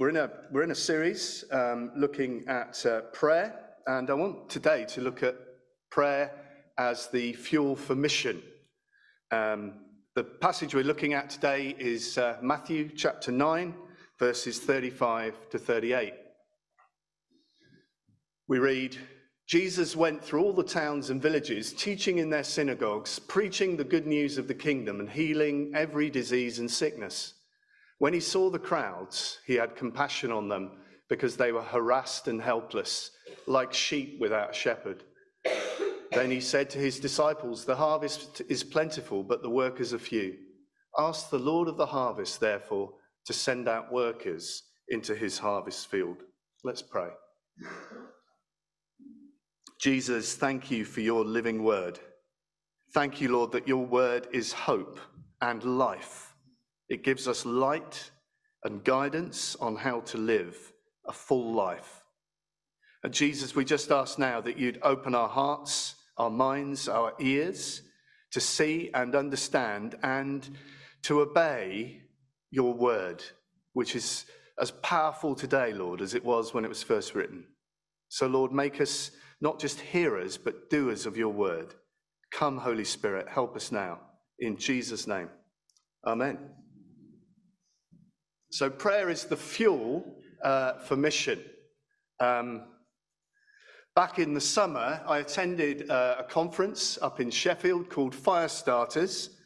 We're in a, we're in a series um, looking at uh, prayer, and I want today to look at prayer as the fuel for mission. Um, the passage we're looking at today is uh, Matthew chapter 9, verses 35 to 38. We read, Jesus went through all the towns and villages, teaching in their synagogues, preaching the good news of the kingdom, and healing every disease and sickness. When he saw the crowds, he had compassion on them because they were harassed and helpless, like sheep without a shepherd. Then he said to his disciples, The harvest is plentiful, but the workers are few. Ask the Lord of the harvest, therefore, to send out workers into his harvest field. Let's pray. Jesus, thank you for your living word. Thank you, Lord, that your word is hope and life. It gives us light and guidance on how to live a full life. And Jesus, we just ask now that you'd open our hearts, our minds, our ears to see and understand and to obey your word, which is as powerful today, Lord, as it was when it was first written. So, Lord, make us not just hearers, but doers of your word. Come, Holy Spirit, help us now. In Jesus' name. Amen. So, prayer is the fuel uh, for mission. Um, back in the summer, I attended uh, a conference up in Sheffield called Fire Starters.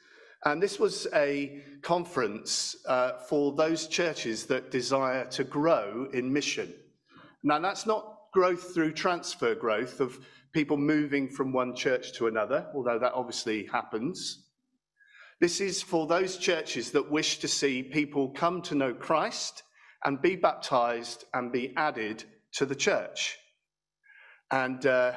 And this was a conference uh, for those churches that desire to grow in mission. Now, that's not growth through transfer growth of people moving from one church to another, although that obviously happens. This is for those churches that wish to see people come to know Christ and be baptized and be added to the church. And uh,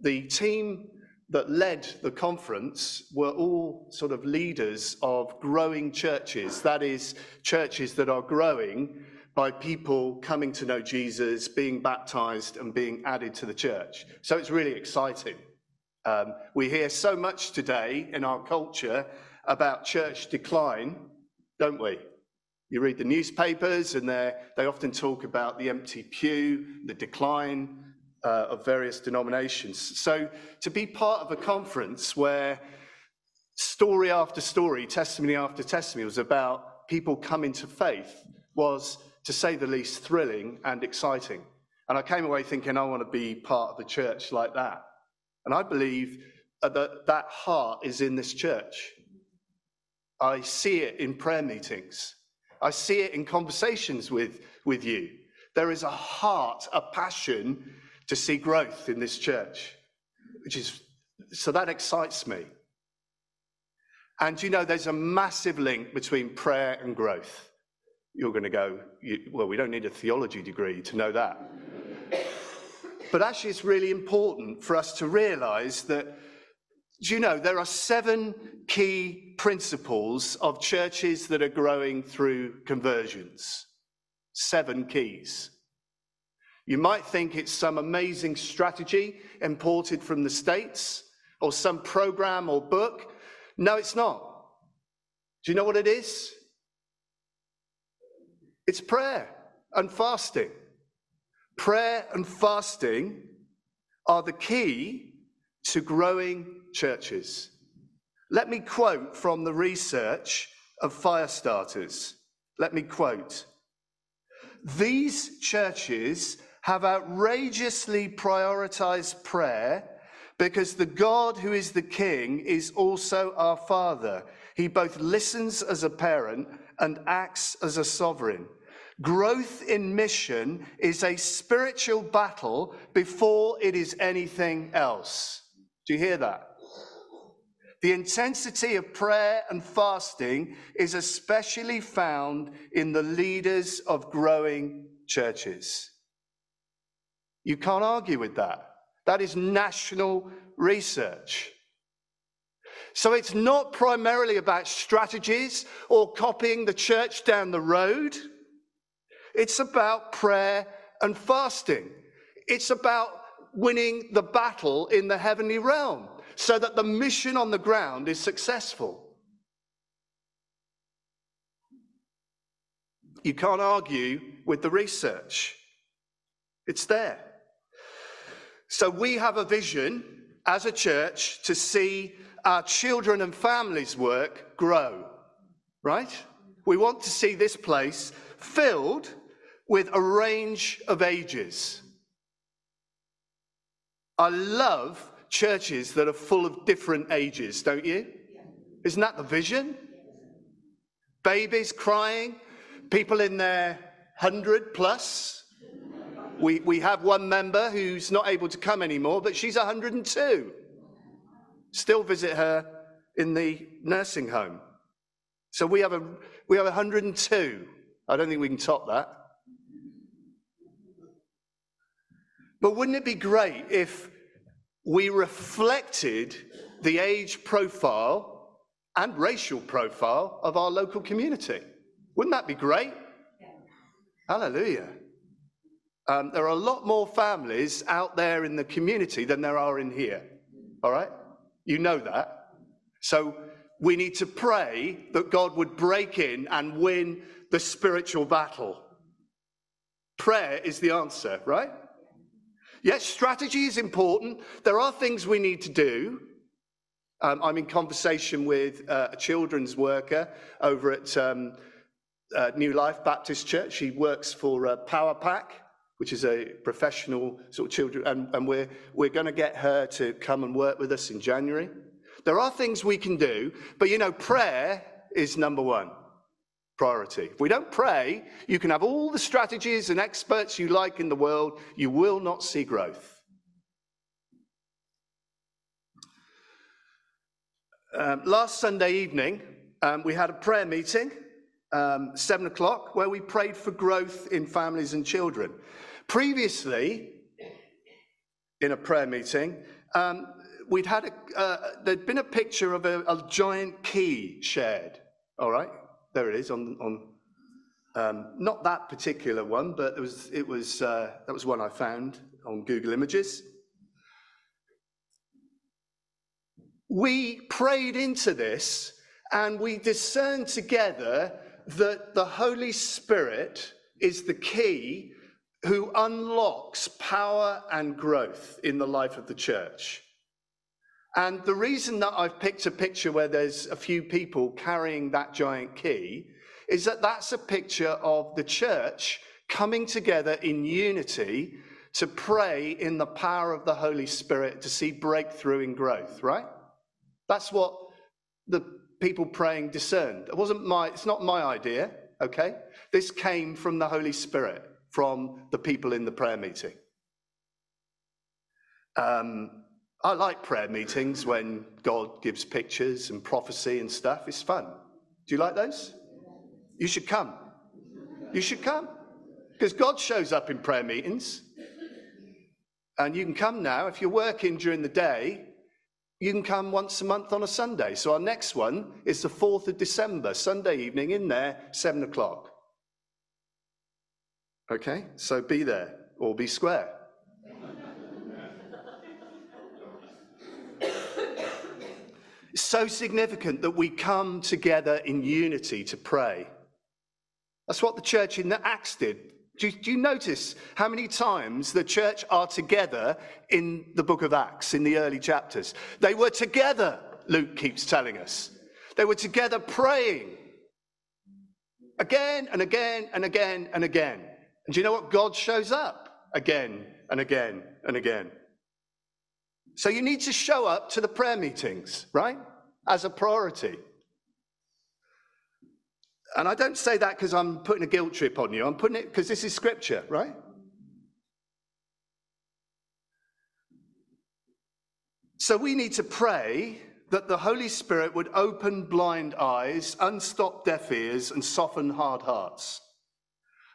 the team that led the conference were all sort of leaders of growing churches, that is, churches that are growing by people coming to know Jesus, being baptized, and being added to the church. So it's really exciting. Um, we hear so much today in our culture about church decline, don't we? You read the newspapers, and they often talk about the empty pew, the decline uh, of various denominations. So, to be part of a conference where story after story, testimony after testimony was about people coming to faith was, to say the least, thrilling and exciting. And I came away thinking, I want to be part of the church like that. And I believe that that heart is in this church. I see it in prayer meetings. I see it in conversations with, with you. There is a heart, a passion to see growth in this church, which is so that excites me. And you know, there's a massive link between prayer and growth. You're going to go, you, well, we don't need a theology degree to know that. but actually, it's really important for us to realize that do you know there are seven key principles of churches that are growing through conversions? Seven keys. You might think it's some amazing strategy imported from the States or some program or book. No, it's not. Do you know what it is? It's prayer and fasting. Prayer and fasting are the key to growing churches. Let me quote from the research of fire starters. Let me quote These churches have outrageously prioritized prayer because the God who is the King is also our Father. He both listens as a parent and acts as a sovereign. Growth in mission is a spiritual battle before it is anything else. Do you hear that? The intensity of prayer and fasting is especially found in the leaders of growing churches. You can't argue with that. That is national research. So it's not primarily about strategies or copying the church down the road. It's about prayer and fasting. It's about winning the battle in the heavenly realm so that the mission on the ground is successful. You can't argue with the research. It's there. So we have a vision as a church to see our children and families' work grow, right? We want to see this place filled with a range of ages. I love churches that are full of different ages, don't you? Isn't that the vision? Babies crying, people in their 100 plus. We, we have one member who's not able to come anymore, but she's 102. Still visit her in the nursing home. So we have, a, we have 102. I don't think we can top that. But wouldn't it be great if we reflected the age profile and racial profile of our local community. Wouldn't that be great? Yeah. Hallelujah. Um, there are a lot more families out there in the community than there are in here. All right? You know that. So we need to pray that God would break in and win the spiritual battle. Prayer is the answer, right? Yes, strategy is important. There are things we need to do. Um, I'm in conversation with uh, a children's worker over at um, uh, New Life Baptist Church. She works for uh, Power Pack, which is a professional sort of children, and, and we're, we're going to get her to come and work with us in January. There are things we can do, but you know, prayer is number one priority. If we don't pray, you can have all the strategies and experts you like in the world, you will not see growth. Um, last Sunday evening, um, we had a prayer meeting, um, seven o'clock, where we prayed for growth in families and children. Previously, in a prayer meeting, um, we'd had a, uh, there'd been a picture of a, a giant key shared. All right, there it is on, on um, not that particular one, but it was, it was, uh, that was one I found on Google Images. We prayed into this and we discerned together that the Holy Spirit is the key who unlocks power and growth in the life of the church. And the reason that I've picked a picture where there's a few people carrying that giant key is that that's a picture of the church coming together in unity to pray in the power of the Holy Spirit to see breakthrough in growth, right? That's what the people praying discerned. It wasn't my, it's not my idea, okay? This came from the Holy Spirit, from the people in the prayer meeting. Um, I like prayer meetings when God gives pictures and prophecy and stuff. It's fun. Do you like those? You should come. You should come. Because God shows up in prayer meetings. And you can come now. If you're working during the day, you can come once a month on a Sunday. So our next one is the 4th of December, Sunday evening in there, 7 o'clock. Okay? So be there or be square. So significant that we come together in unity to pray. That's what the church in the Acts did. Do you, do you, notice how many times the church are together in the book of Acts, in the early chapters? They were together, Luke keeps telling us. They were together praying again and again and again and again. And do you know what? God shows up again and again and again. So you need to show up to the prayer meetings, right? As a priority. And I don't say that because I'm putting a guilt trip on you. I'm putting it because this is scripture, right? So we need to pray that the Holy Spirit would open blind eyes, unstop deaf ears, and soften hard hearts.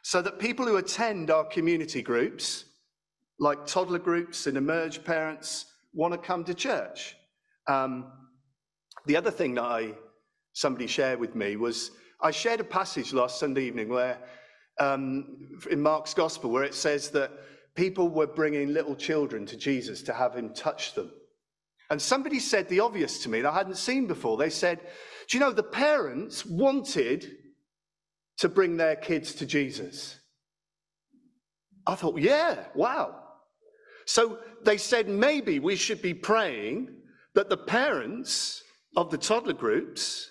So that people who attend our community groups, like toddler groups and emerge parents, want to come to church. Um, the other thing that I somebody shared with me was I shared a passage last Sunday evening where um, in Mark's gospel where it says that people were bringing little children to Jesus to have him touch them. And somebody said the obvious to me that I hadn't seen before. They said, Do you know, the parents wanted to bring their kids to Jesus. I thought, yeah, wow. So they said maybe we should be praying that the parents of the toddler groups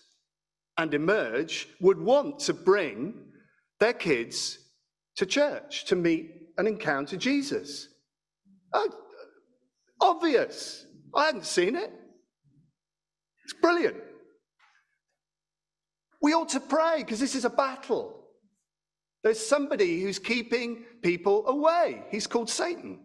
and Emerge would want to bring their kids to church to meet and encounter Jesus. Oh, obvious. I hadn't seen it. It's brilliant. We ought to pray because this is a battle. There's somebody who's keeping people away. He's called Satan.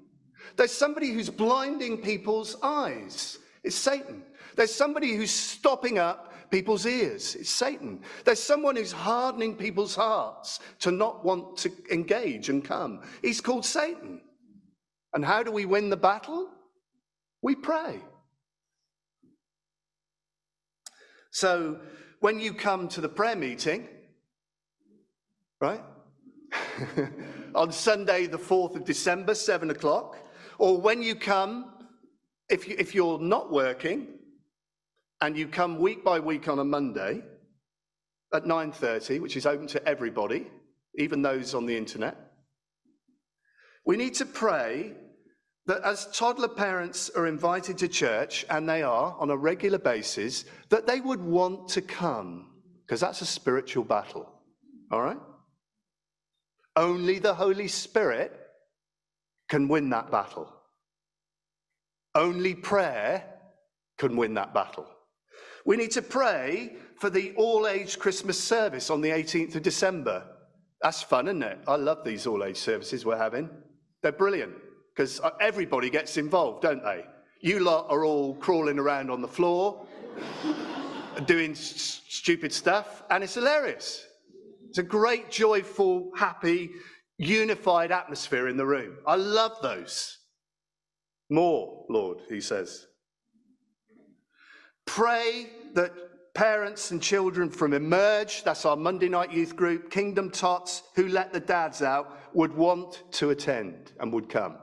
There's somebody who's blinding people's eyes. It's Satan. There's somebody who's stopping up people's ears. It's Satan. There's someone who's hardening people's hearts to not want to engage and come. He's called Satan. And how do we win the battle? We pray. So when you come to the prayer meeting, right? on Sunday, the 4th of December, 7 o'clock, or when you come, if, you, if you're not working and you come week by week on a Monday at 9.30, which is open to everybody, even those on the internet, we need to pray that as toddler parents are invited to church, and they are on a regular basis, that they would want to come, because that's a spiritual battle. All right? Only the Holy Spirit can win that battle. Only prayer can win that battle. We need to pray for the all age Christmas service on the 18th of December. That's fun, isn't it? I love these all age services we're having. They're brilliant because uh, everybody gets involved, don't they? You lot are all crawling around on the floor, doing stupid stuff, and it's hilarious. It's a great, joyful, happy, unified atmosphere in the room. I love those. More, Lord, he says. Pray that parents and children from Emerge, that's our Monday night youth group, Kingdom Tots, who let the dads out, would want to attend and would come.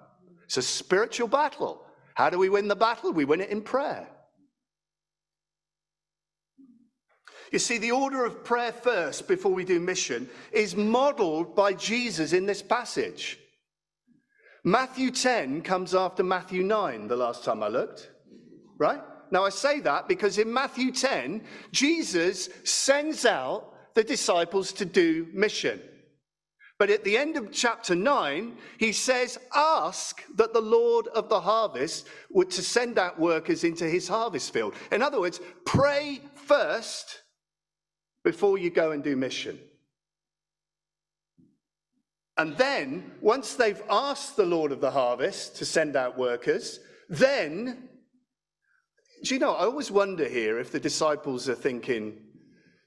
It's a spiritual battle. How do we win the battle? We win it in prayer. You see, the order of prayer first before we do mission is modeled by Jesus in this passage. Matthew 10 comes after Matthew 9, the last time I looked, right? Now, I say that because in Matthew 10, Jesus sends out the disciples to do mission. But at the end of chapter 9, he says, Ask that the Lord of the harvest would to send out workers into his harvest field. In other words, pray first before you go and do mission. And then, once they've asked the Lord of the harvest to send out workers, then, do you know, I always wonder here if the disciples are thinking,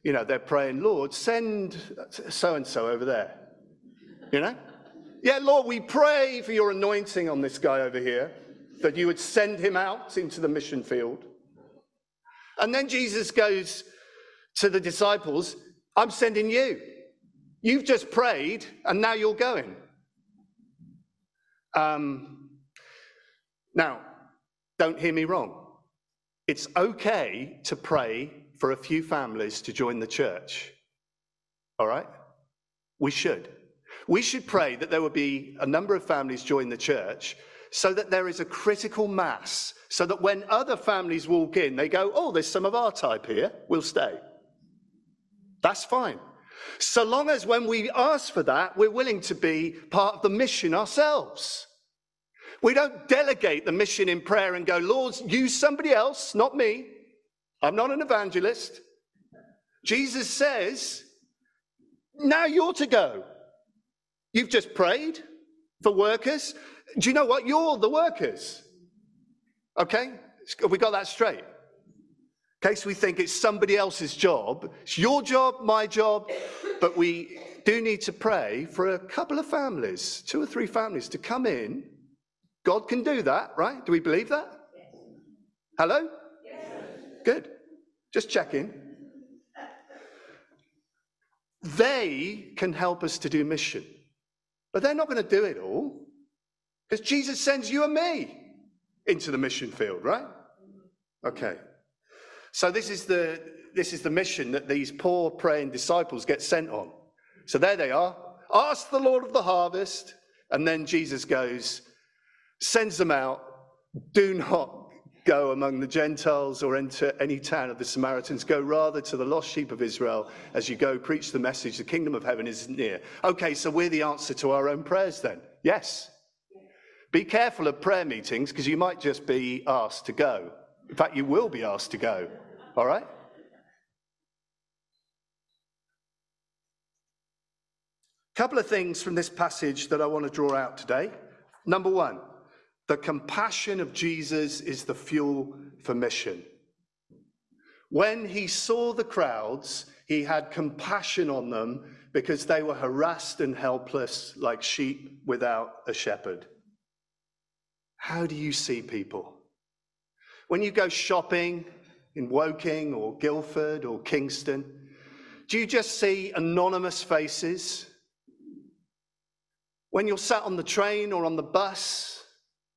you know, they're praying, Lord, send so and so over there. You know? Yeah, Lord, we pray for your anointing on this guy over here, that you would send him out into the mission field. And then Jesus goes, to the disciples, I'm sending you. You've just prayed and now you're going. Um, now, don't hear me wrong. It's okay to pray for a few families to join the church. All right? We should. We should pray that there will be a number of families join the church so that there is a critical mass, so that when other families walk in, they go, Oh, there's some of our type here, we'll stay. That's fine. So long as when we ask for that, we're willing to be part of the mission ourselves. We don't delegate the mission in prayer and go, Lord, use somebody else, not me. I'm not an evangelist. Jesus says, now you're to go. You've just prayed for workers. Do you know what? You're the workers. Okay? Have we got that straight? Case we think it's somebody else's job. It's your job, my job, but we do need to pray for a couple of families, two or three families to come in. God can do that, right? Do we believe that? Hello? Yes. Good. Just checking. They can help us to do mission, but they're not going to do it all because Jesus sends you and me into the mission field, right? Okay. So this is the this is the mission that these poor praying disciples get sent on. So there they are. Ask the Lord of the harvest And then Jesus goes, sends them out, do not go among the Gentiles or enter any town of the Samaritans. Go rather to the lost sheep of Israel as you go, preach the message. The kingdom of heaven is near. Okay, so we're the answer to our own prayers then. Yes. Be careful of prayer meetings because you might just be asked to go. In fact, you will be asked to go. All right? A couple of things from this passage that I want to draw out today. Number one, the compassion of Jesus is the fuel for mission. When he saw the crowds, he had compassion on them because they were harassed and helpless like sheep without a shepherd. How do you see people? When you go shopping in Woking or Guildford or Kingston, do you just see anonymous faces? When you're sat on the train or on the bus,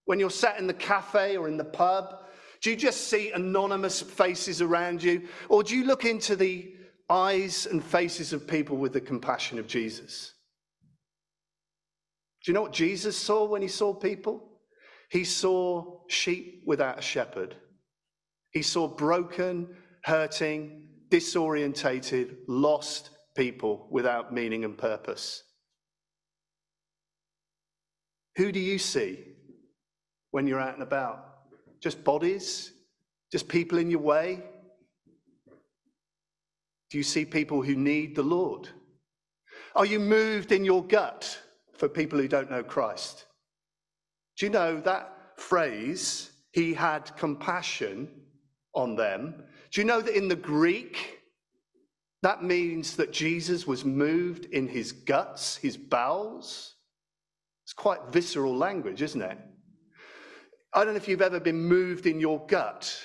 when you're sat in the cafe or in the pub, do you just see anonymous faces around you? Or do you look into the eyes and faces of people with the compassion of Jesus? Do you know what Jesus saw when he saw people? He saw sheep without a shepherd. He saw broken, hurting, disorientated, lost people without meaning and purpose. Who do you see when you're out and about? Just bodies? Just people in your way? Do you see people who need the Lord? Are you moved in your gut for people who don't know Christ? Do you know that phrase, he had compassion on them? Do you know that in the Greek, that means that Jesus was moved in his guts, his bowels? It's quite visceral language, isn't it? I don't know if you've ever been moved in your gut,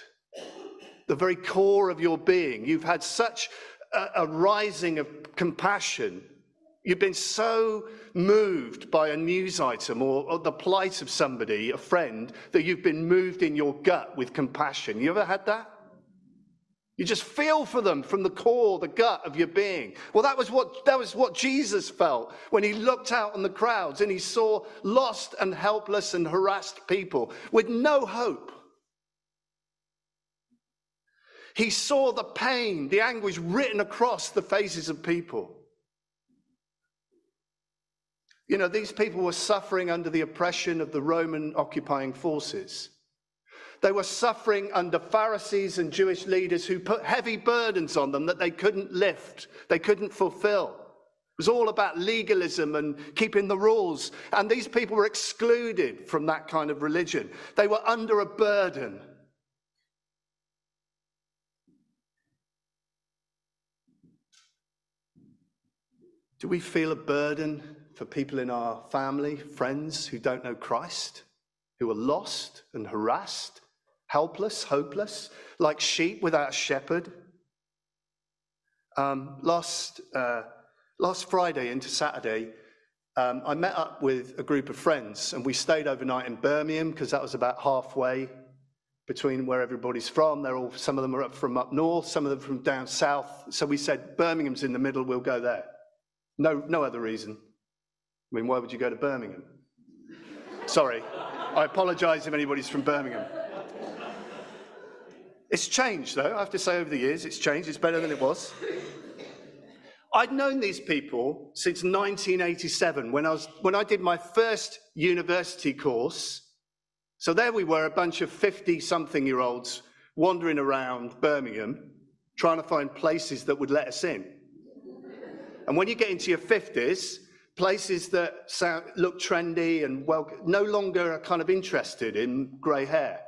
the very core of your being. You've had such a, a rising of compassion. You've been so moved by a news item or, or, the plight of somebody, a friend, that you've been moved in your gut with compassion. You ever had that? You just feel for them from the core, the gut of your being. Well, that was what, that was what Jesus felt when he looked out on the crowds and he saw lost and helpless and harassed people with no hope. He saw the pain, the anguish written across the faces of people. You know, these people were suffering under the oppression of the Roman occupying forces. They were suffering under Pharisees and Jewish leaders who put heavy burdens on them that they couldn't lift, they couldn't fulfill. It was all about legalism and keeping the rules. And these people were excluded from that kind of religion. They were under a burden. Do we feel a burden for people in our family, friends who don't know Christ, who are lost and harassed helpless, hopeless, like sheep without a shepherd. Um, last, uh, last Friday into Saturday, um, I met up with a group of friends and we stayed overnight in Birmingham because that was about halfway between where everybody's from. They're all, some of them are up from up north, some of them from down south. So we said, Birmingham's in the middle, we'll go there. No, no other reason. I mean, why would you go to Birmingham? Sorry. I apologize if anybody's from Birmingham. It's changed, though. I have to say, over the years, it's changed. It's better than it was. I'd known these people since 1987 when I, was, when I did my first university course. So there we were, a bunch of 50 something year olds wandering around Birmingham trying to find places that would let us in. And when you get into your 50s, places that sound, look trendy and well, no longer are kind of interested in grey hair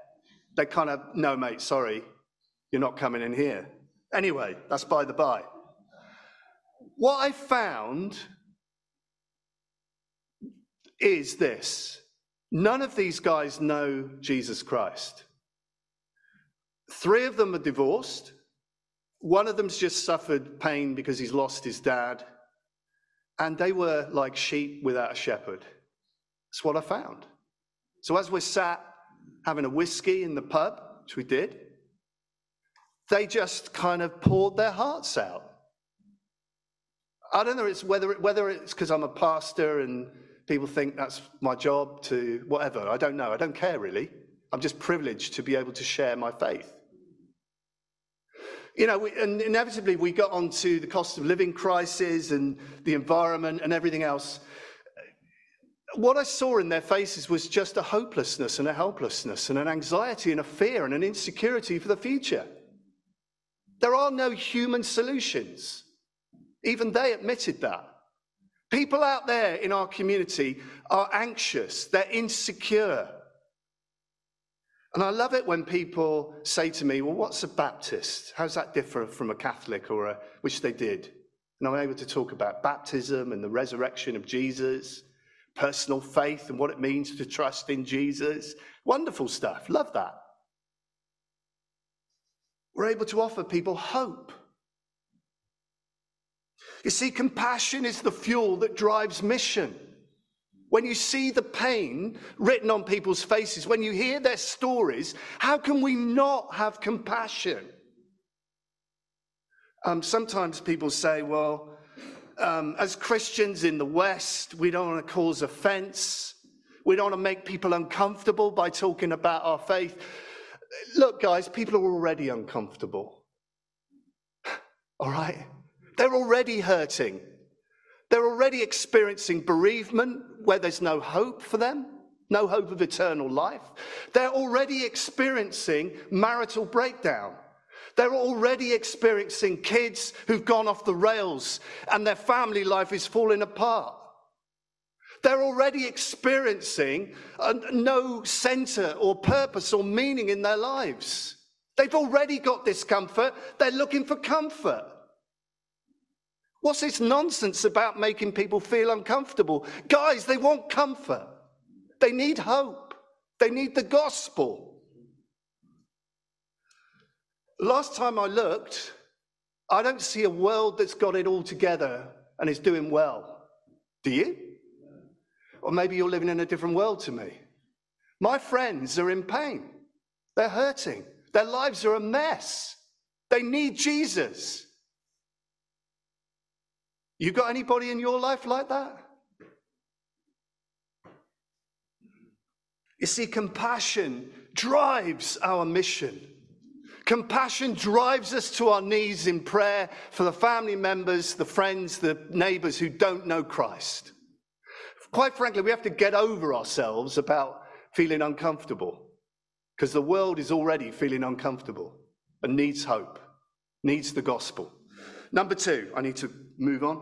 they kind of, no, mate, sorry, you're not coming in here. Anyway, that's by the by. What I found is this none of these guys know Jesus Christ. Three of them are divorced. One of them's just suffered pain because he's lost his dad. And they were like sheep without a shepherd. That's what I found. So as we're sat having a whiskey in the pub, which we did, they just kind of poured their hearts out. I don't know it's whether, whether it's because I'm a pastor and people think that's my job to whatever. I don't know. I don't care really. I'm just privileged to be able to share my faith. You know, we, and inevitably we got onto the cost of living crisis and the environment and everything else. What I saw in their faces was just a hopelessness and a helplessness and an anxiety and a fear and an insecurity for the future. There are no human solutions. Even they admitted that. People out there in our community are anxious, they're insecure. And I love it when people say to me, Well, what's a Baptist? How's that differ from a Catholic or a, which they did? And I'm able to talk about baptism and the resurrection of Jesus, personal faith and what it means to trust in Jesus. Wonderful stuff. Love that. We're able to offer people hope. You see, compassion is the fuel that drives mission. When you see the pain written on people's faces, when you hear their stories, how can we not have compassion? Um, sometimes people say, well, um, as Christians in the West, we don't want to cause offense. We don't want to make people uncomfortable by talking about our faith. Look, guys, people are already uncomfortable. All right? They're already hurting. They're already experiencing bereavement where there's no hope for them, no hope of eternal life. They're already experiencing marital breakdown. They're already experiencing kids who've gone off the rails and their family life is falling apart. They're already experiencing uh, no center or purpose or meaning in their lives. They've already got discomfort. They're looking for comfort. What's this nonsense about making people feel uncomfortable? Guys, they want comfort. They need hope. They need the gospel. Last time I looked, I don't see a world that's got it all together and is doing well. Do you? Or maybe you're living in a different world to me. My friends are in pain. They're hurting. Their lives are a mess. They need Jesus. You got anybody in your life like that? You see, compassion drives our mission. Compassion drives us to our knees in prayer for the family members, the friends, the neighbors who don't know Christ. Quite frankly, we have to get over ourselves about feeling uncomfortable because the world is already feeling uncomfortable and needs hope, needs the gospel. Number two, I need to move on.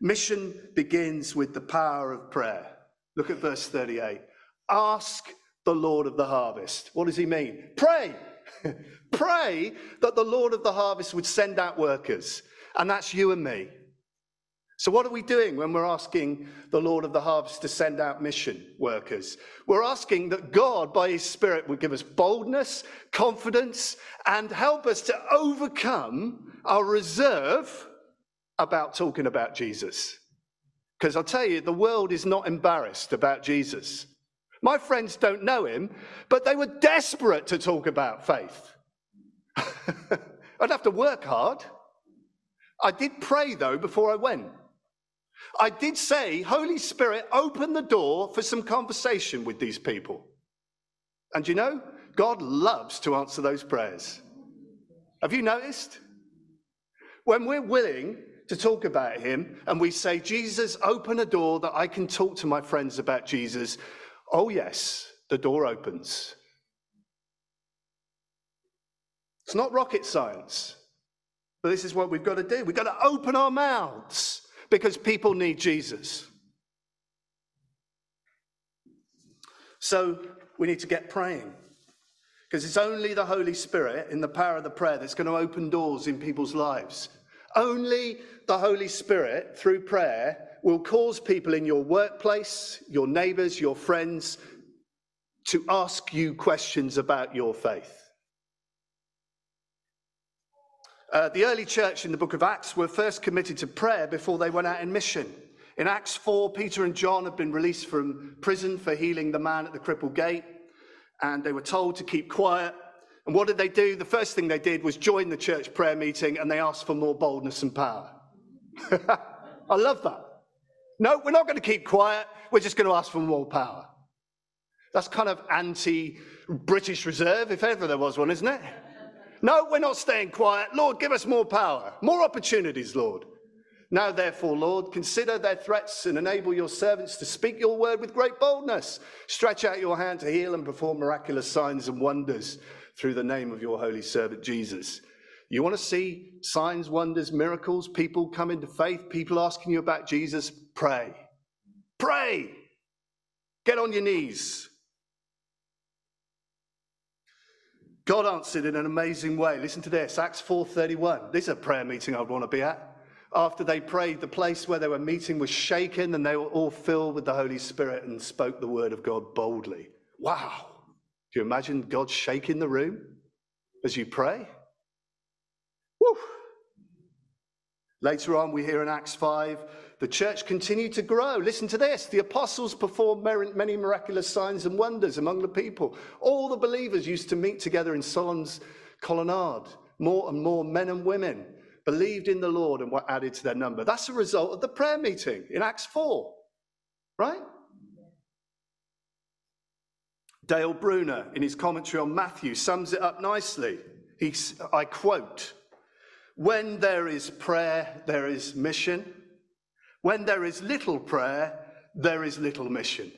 Mission begins with the power of prayer. Look at verse 38. Ask the Lord of the harvest. What does he mean? Pray. Pray that the Lord of the harvest would send out workers. And that's you and me. So, what are we doing when we're asking the Lord of the harvest to send out mission workers? We're asking that God, by His Spirit, would give us boldness, confidence, and help us to overcome our reserve about talking about Jesus. Because I'll tell you, the world is not embarrassed about Jesus. My friends don't know him, but they were desperate to talk about faith. I'd have to work hard. I did pray, though, before I went. I did say, Holy Spirit, open the door for some conversation with these people. And you know, God loves to answer those prayers. Have you noticed? When we're willing to talk about him and we say, Jesus, open a door that I can talk to my friends about Jesus, oh, yes, the door opens. It's not rocket science, but this is what we've got to do. We've got to open our mouths because people need Jesus. So we need to get praying. Because it's only the Holy Spirit in the power of the prayer that's going to open doors in people's lives. Only the Holy Spirit, through prayer, will cause people in your workplace, your neighbors, your friends, to ask you questions about your faith. Uh, the early church in the book of Acts were first committed to prayer before they went out in mission. In Acts 4, Peter and John had been released from prison for healing the man at the crippled gate, and they were told to keep quiet and what did they do? The first thing they did was join the church prayer meeting and they asked for more boldness and power. I love that. No, we're not going to keep quiet. We're just going to ask for more power. That's kind of anti British Reserve, if ever there was one, isn't it? No, we're not staying quiet. Lord, give us more power, more opportunities, Lord. Now, therefore, Lord, consider their threats and enable your servants to speak your word with great boldness. Stretch out your hand to heal and perform miraculous signs and wonders through the name of your holy servant Jesus. You want to see signs, wonders, miracles, people come into faith, people asking you about Jesus? Pray. Pray. Get on your knees. God answered in an amazing way. Listen to this, Acts 4:31. This is a prayer meeting I'd want to be at after they prayed, the place where they were meeting was shaken and they were all filled with the Holy Spirit and spoke the word of God boldly. Wow. Do you imagine God shaking the room as you pray? Woo. Later on, we hear in Acts 5, the church continued to grow. Listen to this. The apostles performed many miraculous signs and wonders among the people. All the believers used to meet together in Solomon's colonnade, more and more men and women believed in the Lord and were added to their number. That's a result of the prayer meeting in Acts 4, right? Dale Bruner, in his commentary on Matthew, sums it up nicely. I quote, When there is prayer, there is mission. When there is little prayer, there is little mission.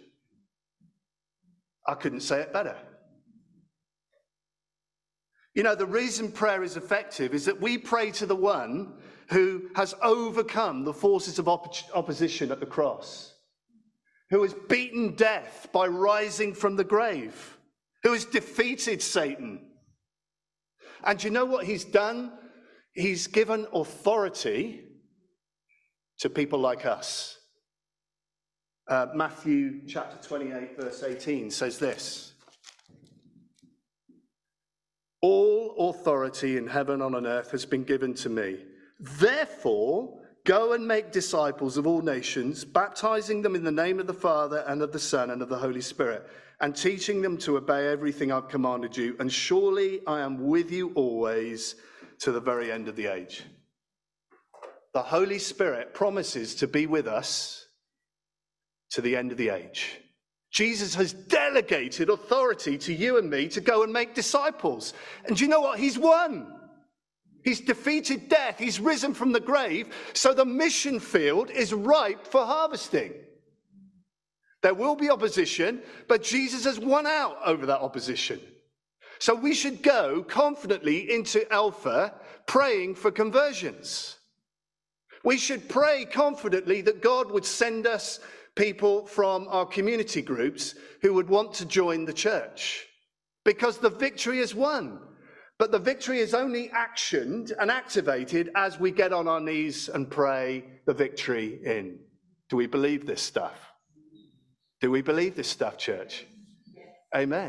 I couldn't say it better. You know, the reason prayer is effective is that we pray to the one who has overcome the forces of opposition at the cross, who has beaten death by rising from the grave, who has defeated Satan. And you know what he's done? He's given authority to people like us. Uh, Matthew chapter 28, verse 18 says this. All authority in heaven and on earth has been given to me. Therefore, go and make disciples of all nations, baptizing them in the name of the Father and of the Son and of the Holy Spirit, and teaching them to obey everything I've commanded you. And surely I am with you always to the very end of the age. The Holy Spirit promises to be with us to the end of the age. Jesus has delegated authority to you and me to go and make disciples. And do you know what? He's won. He's defeated death. He's risen from the grave. So the mission field is ripe for harvesting. There will be opposition, but Jesus has won out over that opposition. So we should go confidently into Alpha praying for conversions. We should pray confidently that God would send us people from our community groups who would want to join the church because the victory is won. But the victory is only actioned and activated as we get on our knees and pray the victory in. Do we believe this stuff? Do we believe this stuff, church? Amen.